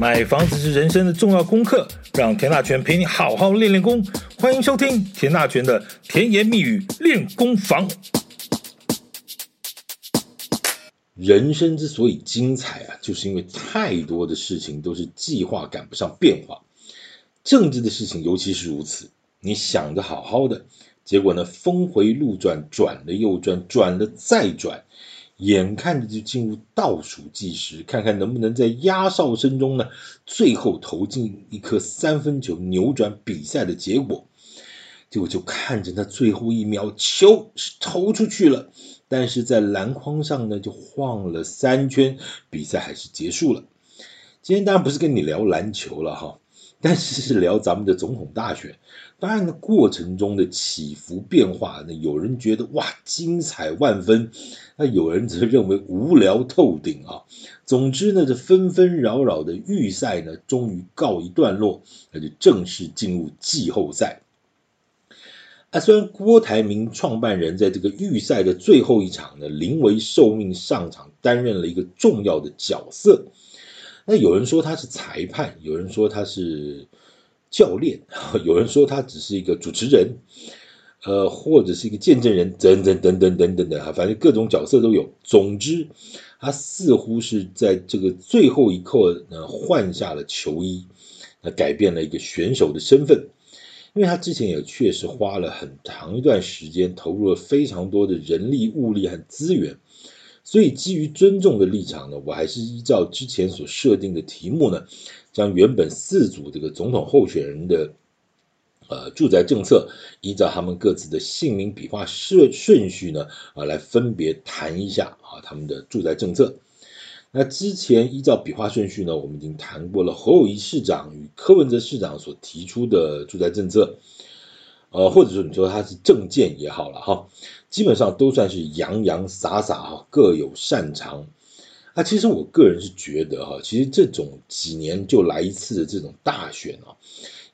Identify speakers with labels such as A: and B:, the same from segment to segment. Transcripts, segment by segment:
A: 买房子是人生的重要功课，让田大权陪你好好练练功。欢迎收听田大权的甜言蜜语练功房。人生之所以精彩啊，就是因为太多的事情都是计划赶不上变化。政治的事情尤其是如此，你想得好好的，结果呢，峰回路转，转了又转，转了再转。眼看着就进入倒数计时，看看能不能在压哨声中呢，最后投进一颗三分球，扭转比赛的结果。结果就看着那最后一秒，球是投出去了，但是在篮筐上呢就晃了三圈，比赛还是结束了。今天当然不是跟你聊篮球了哈。但是是聊咱们的总统大选，当然的过程中的起伏变化，那有人觉得哇精彩万分，那有人则认为无聊透顶啊。总之呢，这纷纷扰扰的预赛呢，终于告一段落，那就正式进入季后赛。啊，虽然郭台铭创办人在这个预赛的最后一场呢，临危受命上场，担任了一个重要的角色。那有人说他是裁判，有人说他是教练，有人说他只是一个主持人，呃，或者是一个见证人，等等等等等等的哈，反正各种角色都有。总之，他似乎是在这个最后一刻呢换下了球衣，那改变了一个选手的身份，因为他之前也确实花了很长一段时间，投入了非常多的人力物力和资源。所以，基于尊重的立场呢，我还是依照之前所设定的题目呢，将原本四组这个总统候选人的呃住宅政策，依照他们各自的姓名笔画顺顺序呢啊来分别谈一下啊他们的住宅政策。那之前依照笔画顺序呢，我们已经谈过了侯友宜市长与柯文哲市长所提出的住宅政策。呃，或者说你说他是政见也好了哈，基本上都算是洋洋洒洒哈，各有擅长。啊，其实我个人是觉得哈，其实这种几年就来一次的这种大选啊，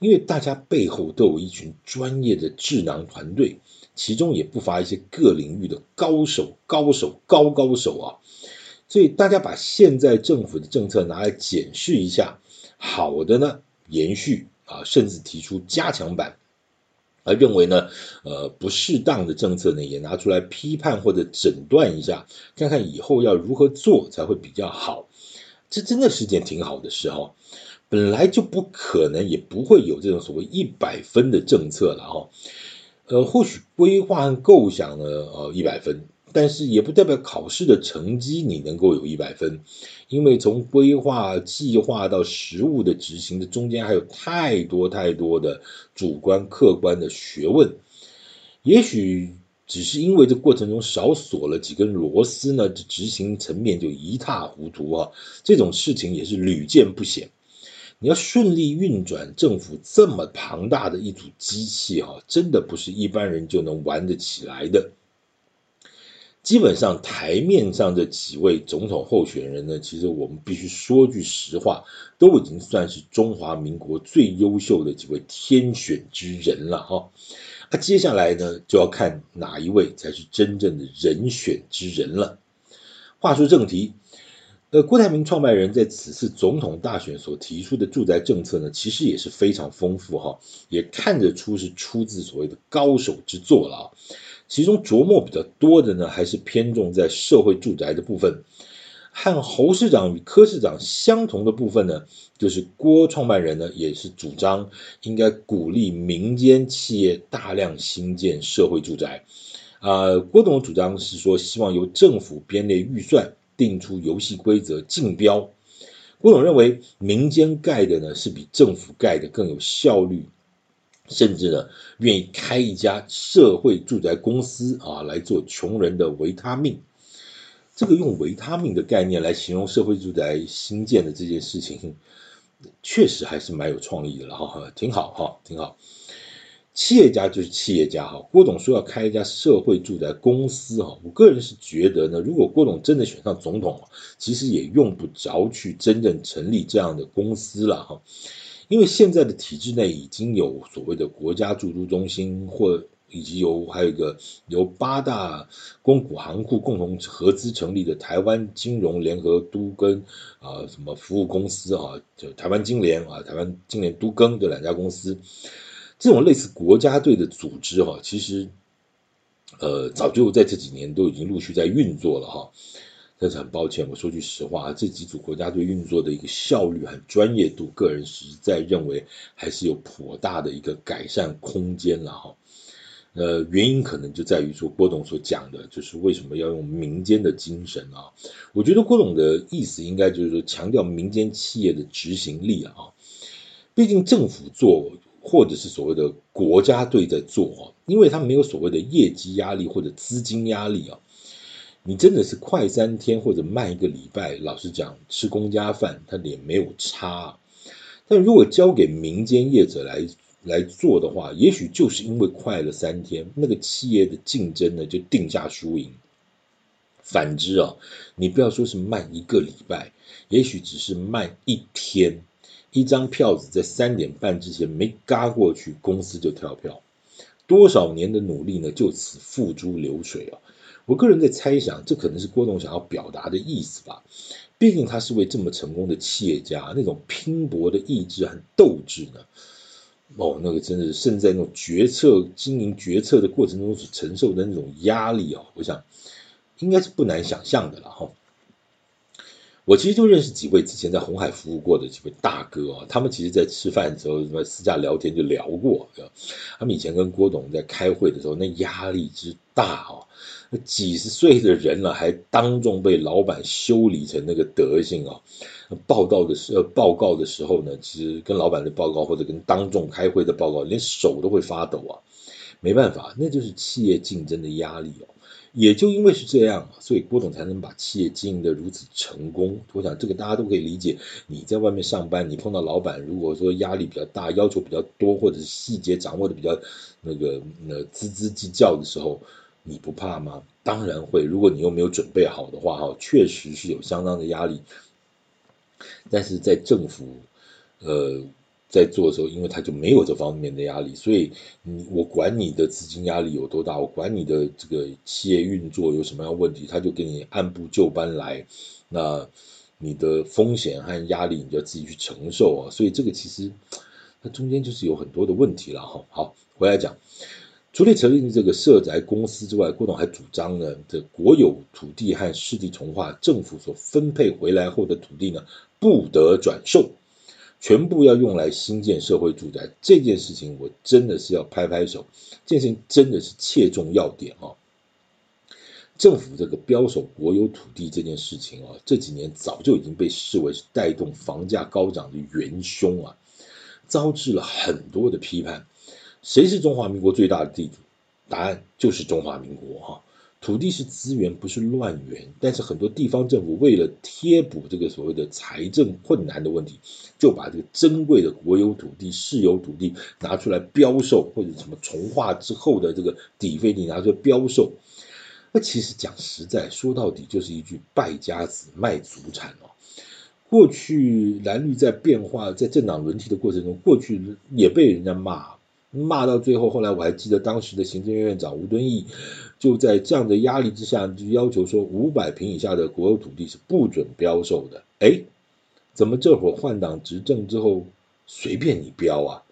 A: 因为大家背后都有一群专业的智囊团队，其中也不乏一些各领域的高手、高手、高高手啊，所以大家把现在政府的政策拿来检视一下，好的呢延续啊，甚至提出加强版。而认为呢，呃，不适当的政策呢，也拿出来批判或者诊断一下，看看以后要如何做才会比较好。这真的是件挺好的事哦。本来就不可能，也不会有这种所谓一百分的政策了哈。呃，或许规划和构想呢，呃，一百分。但是也不代表考试的成绩你能够有一百分，因为从规划、计划到实物的执行的中间还有太多太多的主观、客观的学问。也许只是因为这过程中少锁了几根螺丝呢，这执行层面就一塌糊涂啊！这种事情也是屡见不鲜。你要顺利运转政府这么庞大的一组机器哈，真的不是一般人就能玩得起来的。基本上台面上这几位总统候选人呢，其实我们必须说句实话，都已经算是中华民国最优秀的几位天选之人了哈。那接下来呢，就要看哪一位才是真正的人选之人了。话说正题，呃，郭台铭创办人在此次总统大选所提出的住宅政策呢，其实也是非常丰富哈，也看得出是出自所谓的高手之作了啊。其中琢磨比较多的呢，还是偏重在社会住宅的部分。和侯市长与柯市长相同的部分呢，就是郭创办人呢也是主张应该鼓励民间企业大量兴建社会住宅。啊、郭董的主张是说，希望由政府编列预算，定出游戏规则，竞标。郭董认为，民间盖的呢是比政府盖的更有效率。甚至呢，愿意开一家社会住宅公司啊，来做穷人的维他命。这个用维他命的概念来形容社会住宅新建的这件事情，确实还是蛮有创意的了哈，挺好哈，挺好。企业家就是企业家哈，郭董说要开一家社会住宅公司哈，我个人是觉得呢，如果郭董真的选上总统，其实也用不着去真正成立这样的公司了哈。因为现在的体制内已经有所谓的国家住都中心或以及由还有一个由八大公股行库共同合资成立的台湾金融联合都更啊什么服务公司啊，就台湾金联啊，台湾金联都更这两家公司，这种类似国家队的组织哈，其实呃早就在这几年都已经陆续在运作了哈。但是很抱歉，我说句实话，这几组国家队运作的一个效率和专业度，个人实在认为还是有颇大的一个改善空间了哈。呃，原因可能就在于说郭董所讲的，就是为什么要用民间的精神啊？我觉得郭董的意思应该就是说强调民间企业的执行力啊。毕竟政府做或者是所谓的国家队在做啊，因为他没有所谓的业绩压力或者资金压力啊。你真的是快三天或者慢一个礼拜，老实讲，吃公家饭，他脸没有差。但如果交给民间业者来来做的话，也许就是因为快了三天，那个企业的竞争呢就定下输赢。反之啊，你不要说是慢一个礼拜，也许只是慢一天，一张票子在三点半之前没嘎过去，公司就跳票，多少年的努力呢就此付诸流水啊。我个人在猜想，这可能是郭董想要表达的意思吧。毕竟他是位这么成功的企业家，那种拼搏的意志和斗志呢，哦，那个真的是甚至在那种决策经营决策的过程中所承受的那种压力哦，我想应该是不难想象的了哈。我其实就认识几位之前在红海服务过的几位大哥啊，他们其实，在吃饭的时候，什么私下聊天就聊过，他们以前跟郭董在开会的时候，那压力之大哦。几十岁的人了，还当众被老板修理成那个德行啊！报道的时候，报告的时候呢，其实跟老板的报告或者跟当众开会的报告，连手都会发抖啊！没办法，那就是企业竞争的压力哦。也就因为是这样，所以郭董才能把企业经营得如此成功。我想这个大家都可以理解。你在外面上班，你碰到老板，如果说压力比较大，要求比较多，或者是细节掌握的比较那个那錙錙计较的时候。你不怕吗？当然会。如果你又没有准备好的话，哈，确实是有相当的压力。但是在政府，呃，在做的时候，因为他就没有这方面的压力，所以你我管你的资金压力有多大，我管你的这个企业运作有什么样问题，他就给你按部就班来。那你的风险和压力，你就要自己去承受啊。所以这个其实它中间就是有很多的问题了，哈。好，回来讲。除了成立这个社宅公司之外，郭董还主张呢，这国有土地和市地重划，政府所分配回来后的土地呢，不得转售，全部要用来新建社会住宅。这件事情我真的是要拍拍手，这件事情真的是切中要点啊！政府这个标售国有土地这件事情啊，这几年早就已经被视为是带动房价高涨的元凶啊，遭致了很多的批判。谁是中华民国最大的地主？答案就是中华民国哈。土地是资源，不是乱源。但是很多地方政府为了贴补这个所谓的财政困难的问题，就把这个珍贵的国有土地、市有土地拿出来标售，或者什么重划之后的这个底费地拿出来标售。那其实讲实在，说到底就是一句败家子卖祖产哦。过去蓝绿在变化，在政党轮替的过程中，过去也被人家骂。骂到最后，后来我还记得当时的行政院院长吴敦义就在这样的压力之下，就要求说五百坪以下的国有土地是不准标售的。哎，怎么这会儿换党执政之后随便你标啊？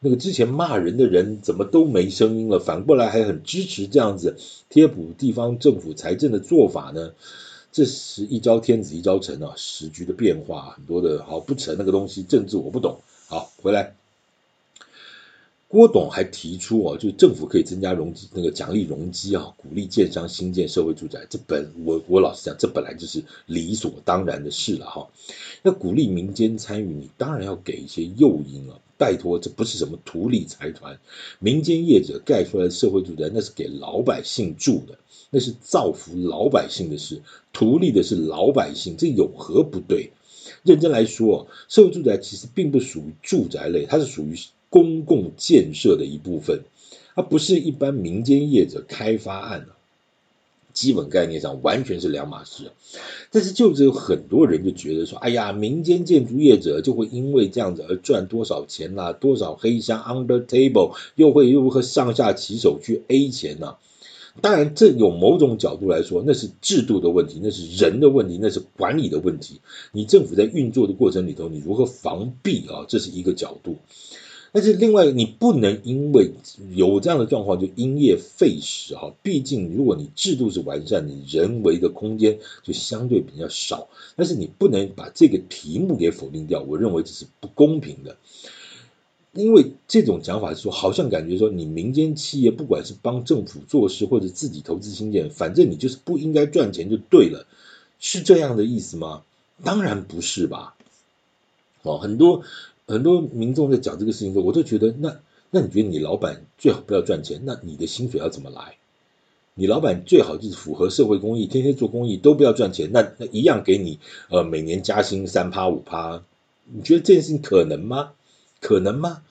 A: 那个之前骂人的人怎么都没声音了？反过来还很支持这样子贴补地方政府财政的做法呢？这是一朝天子一朝臣啊，时局的变化很多的好不成那个东西，政治我不懂。好，回来。郭董还提出哦，就是政府可以增加容积那个奖励容积啊，鼓励建商兴建社会住宅。这本我我老实讲，这本来就是理所当然的事了哈。那鼓励民间参与，你当然要给一些诱因啊。拜托，这不是什么图利财团，民间业者盖出来的社会住宅，那是给老百姓住的，那是造福老百姓的事，图利的是老百姓，这有何不对？认真来说，社会住宅其实并不属于住宅类，它是属于。公共建设的一部分，而不是一般民间业者开发案。基本概念上完全是两码事。但是就是有很多人就觉得说，哎呀，民间建筑业者就会因为这样子而赚多少钱啦、多少黑箱 under table，又会如何上下其手去 A 钱呢、啊？当然，这有某种角度来说，那是制度的问题，那是人的问题，那是管理的问题。你政府在运作的过程里头，你如何防弊啊？这是一个角度。但是另外，你不能因为有这样的状况就因噎废食哈。毕竟，如果你制度是完善，你人为的空间就相对比较少。但是你不能把这个题目给否定掉，我认为这是不公平的。因为这种讲法是说，好像感觉说你民间企业不管是帮政府做事或者自己投资兴建，反正你就是不应该赚钱就对了，是这样的意思吗？当然不是吧。哦，很多很多民众在讲这个事情的时候，我都觉得那那你觉得你老板最好不要赚钱，那你的薪水要怎么来？你老板最好就是符合社会公益，天天做公益都不要赚钱，那那一样给你呃每年加薪三趴五趴，你觉得这件事情可能吗？可能吗？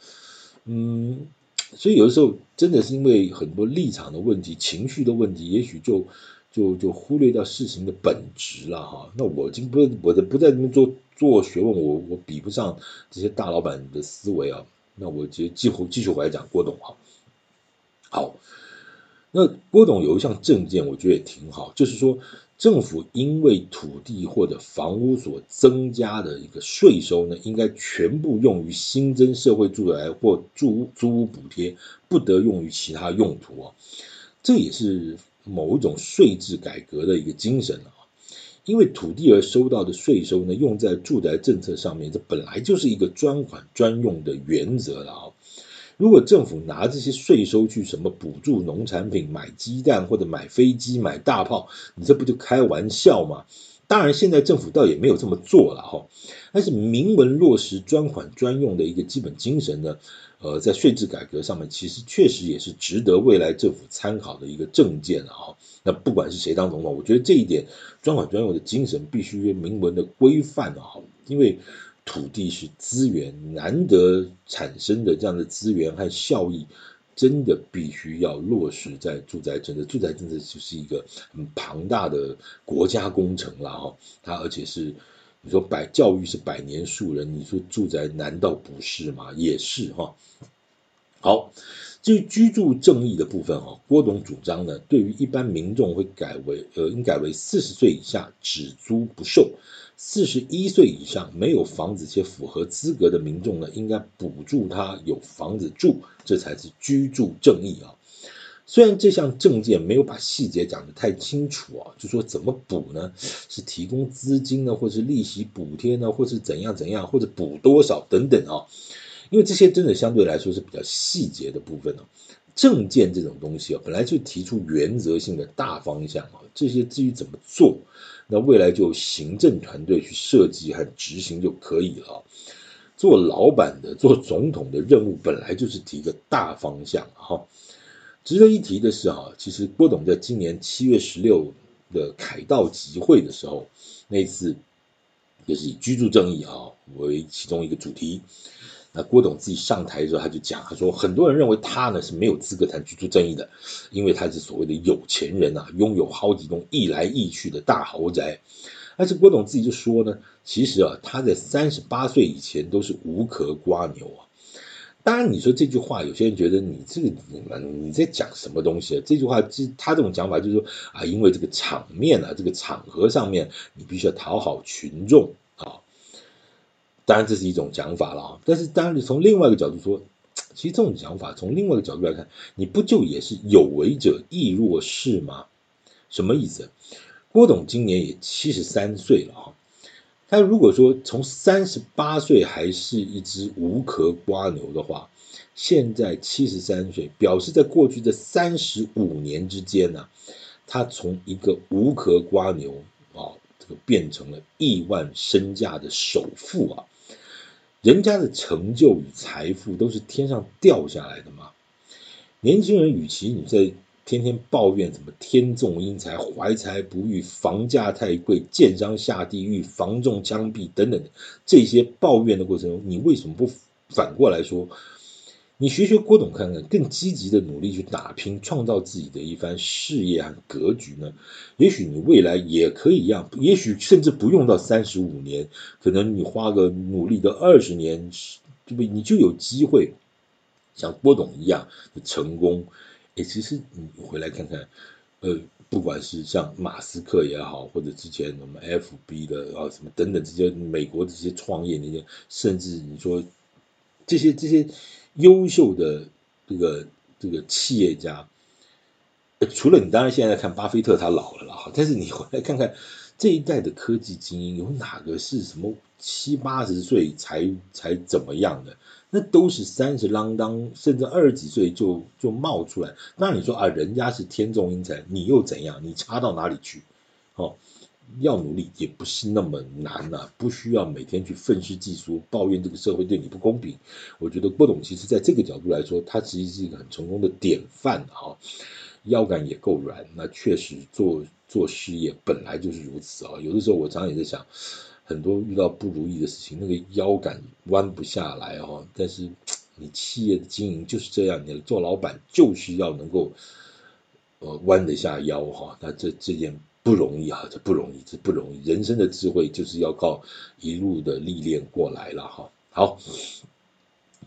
A: 嗯，所以有的时候真的是因为很多立场的问题、情绪的问题，也许就就就忽略掉事情的本质了哈。那我今不我的不在这边做做学问，我我比不上这些大老板的思维啊。那我接继续继续回来讲郭董哈。好，那郭董有一项政见，我觉得也挺好，就是说。政府因为土地或者房屋所增加的一个税收呢，应该全部用于新增社会住宅或住租屋补贴，不得用于其他用途啊。这也是某一种税制改革的一个精神啊。因为土地而收到的税收呢，用在住宅政策上面，这本来就是一个专款专用的原则了啊。如果政府拿这些税收去什么补助农产品、买鸡蛋或者买飞机、买大炮，你这不就开玩笑吗？当然，现在政府倒也没有这么做了哈。但是明文落实专款专用的一个基本精神呢，呃，在税制改革上面，其实确实也是值得未来政府参考的一个政见了哈。那不管是谁当总统，我觉得这一点专款专用的精神必须明文的规范啊，因为。土地是资源，难得产生的这样的资源和效益，真的必须要落实在住宅政策。住宅政策就是一个很庞大的国家工程了哈，它而且是你说百教育是百年树人，你说住宅难道不是吗？也是哈。好，至于居住正义的部分哈，郭董主张呢，对于一般民众会改为呃，应改为四十岁以下只租不售。四十一岁以上没有房子且符合资格的民众呢，应该补助他有房子住，这才是居住正义啊。虽然这项政见没有把细节讲得太清楚啊，就说怎么补呢？是提供资金呢，或是利息补贴呢，或是怎样怎样，或者补多少等等啊？因为这些真的相对来说是比较细节的部分哦。政见这种东西啊，本来就提出原则性的大方向啊，这些至于怎么做？那未来就行政团队去设计和执行就可以了。做老板的、做总统的任务本来就是提个大方向哈。值得一提的是哈，其实郭董在今年七月十六的凯道集会的时候，那次也是以居住正义啊为其中一个主题。那郭董自己上台的时候，他就讲，他说很多人认为他呢是没有资格谈居住正义的，因为他是所谓的有钱人啊，拥有好几栋一来一去的大豪宅。但是郭董自己就说呢，其实啊，他在三十八岁以前都是无壳蜗牛啊。当然，你说这句话，有些人觉得你这个你们你在讲什么东西啊？这句话，这他这种讲法就是说啊，因为这个场面啊，这个场合上面，你必须要讨好群众。当然这是一种讲法了啊，但是当然你从另外一个角度说，其实这种讲法从另外一个角度来看，你不就也是有为者亦若是吗？什么意思？郭董今年也七十三岁了哈，他如果说从三十八岁还是一只无壳蜗牛的话，现在七十三岁，表示在过去的三十五年之间呢，他从一个无壳蜗牛啊，这个变成了亿万身价的首富啊。人家的成就与财富都是天上掉下来的吗？年轻人，与其你在天天抱怨什么天纵英才、怀才不遇、房价太贵、建商下地狱、房仲枪毙等等这些抱怨的过程中，你为什么不反过来说，你学学郭董看看，更积极的努力去打拼，创造自己的一番事业和格局呢？也许你未来也可以一样，也许甚至不用到三十五年，可能你花个努力的二十年，对不对？你就有机会像郭董一样的成功。哎，其实你回来看看，呃，不管是像马斯克也好，或者之前我们 FB 的啊什么等等这些美国这些创业那些，甚至你说这些这些。优秀的这个这个企业家，除了你当然现在看巴菲特他老了了哈，但是你回来看看这一代的科技精英，有哪个是什么七八十岁才才怎么样的？那都是三十郎当，甚至二十几岁就就冒出来。那你说啊，人家是天纵英才，你又怎样？你差到哪里去？要努力也不是那么难呐、啊，不需要每天去愤世嫉俗，抱怨这个社会对你不公平。我觉得郭董其实在这个角度来说，他其实是一个很成功的典范啊，腰杆也够软。那确实做做事业本来就是如此啊。有的时候我常常也在想，很多遇到不如意的事情，那个腰杆弯不下来啊。但是你企业的经营就是这样，你做老板就是要能够呃弯得下腰哈。那这这件。不容易啊，这不容易，这不容易。人生的智慧就是要靠一路的历练过来了哈。好，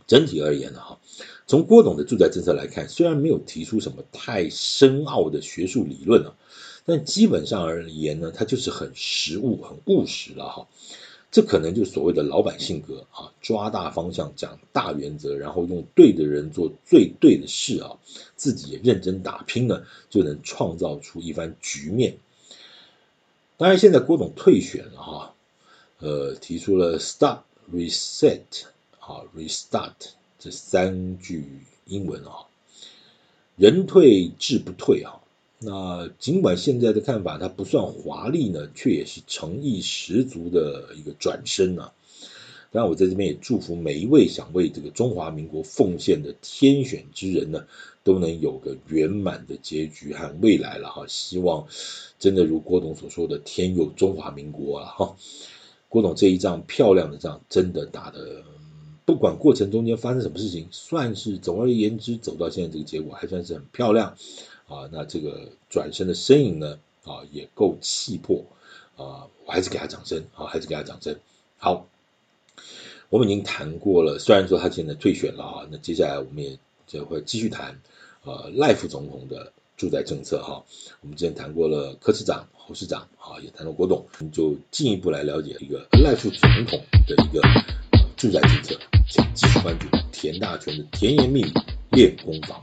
A: 整体而言呢哈，从郭董的住宅政策来看，虽然没有提出什么太深奥的学术理论啊，但基本上而言呢，它就是很实务、很务实了哈。这可能就是所谓的老板性格啊，抓大方向，讲大原则，然后用对的人做最对的事啊，自己也认真打拼呢，就能创造出一番局面。当然，现在郭董退选了哈，呃，提出了 stop、reset 啊、restart 这三句英文啊，人退志不退哈。那尽管现在的看法它不算华丽呢，却也是诚意十足的一个转身啊。当然，我在这边也祝福每一位想为这个中华民国奉献的天选之人呢，都能有个圆满的结局和未来了哈。希望真的如郭董所说的，天佑中华民国啊哈。郭董这一仗漂亮的仗，真的打得，不管过程中间发生什么事情，算是总而言之走到现在这个结果还算是很漂亮啊。那这个转身的身影呢啊，也够气魄啊，我还是给他掌声啊，还是给他掌声。好。我们已经谈过了，虽然说他现在退选了啊，那接下来我们也就会继续谈呃赖副总统的住宅政策哈。我们之前谈过了柯市长、侯市长啊，也谈了郭董，我们就进一步来了解一个赖副总统的一个住宅政策，请继续关注田大权的甜言蜜语练功房。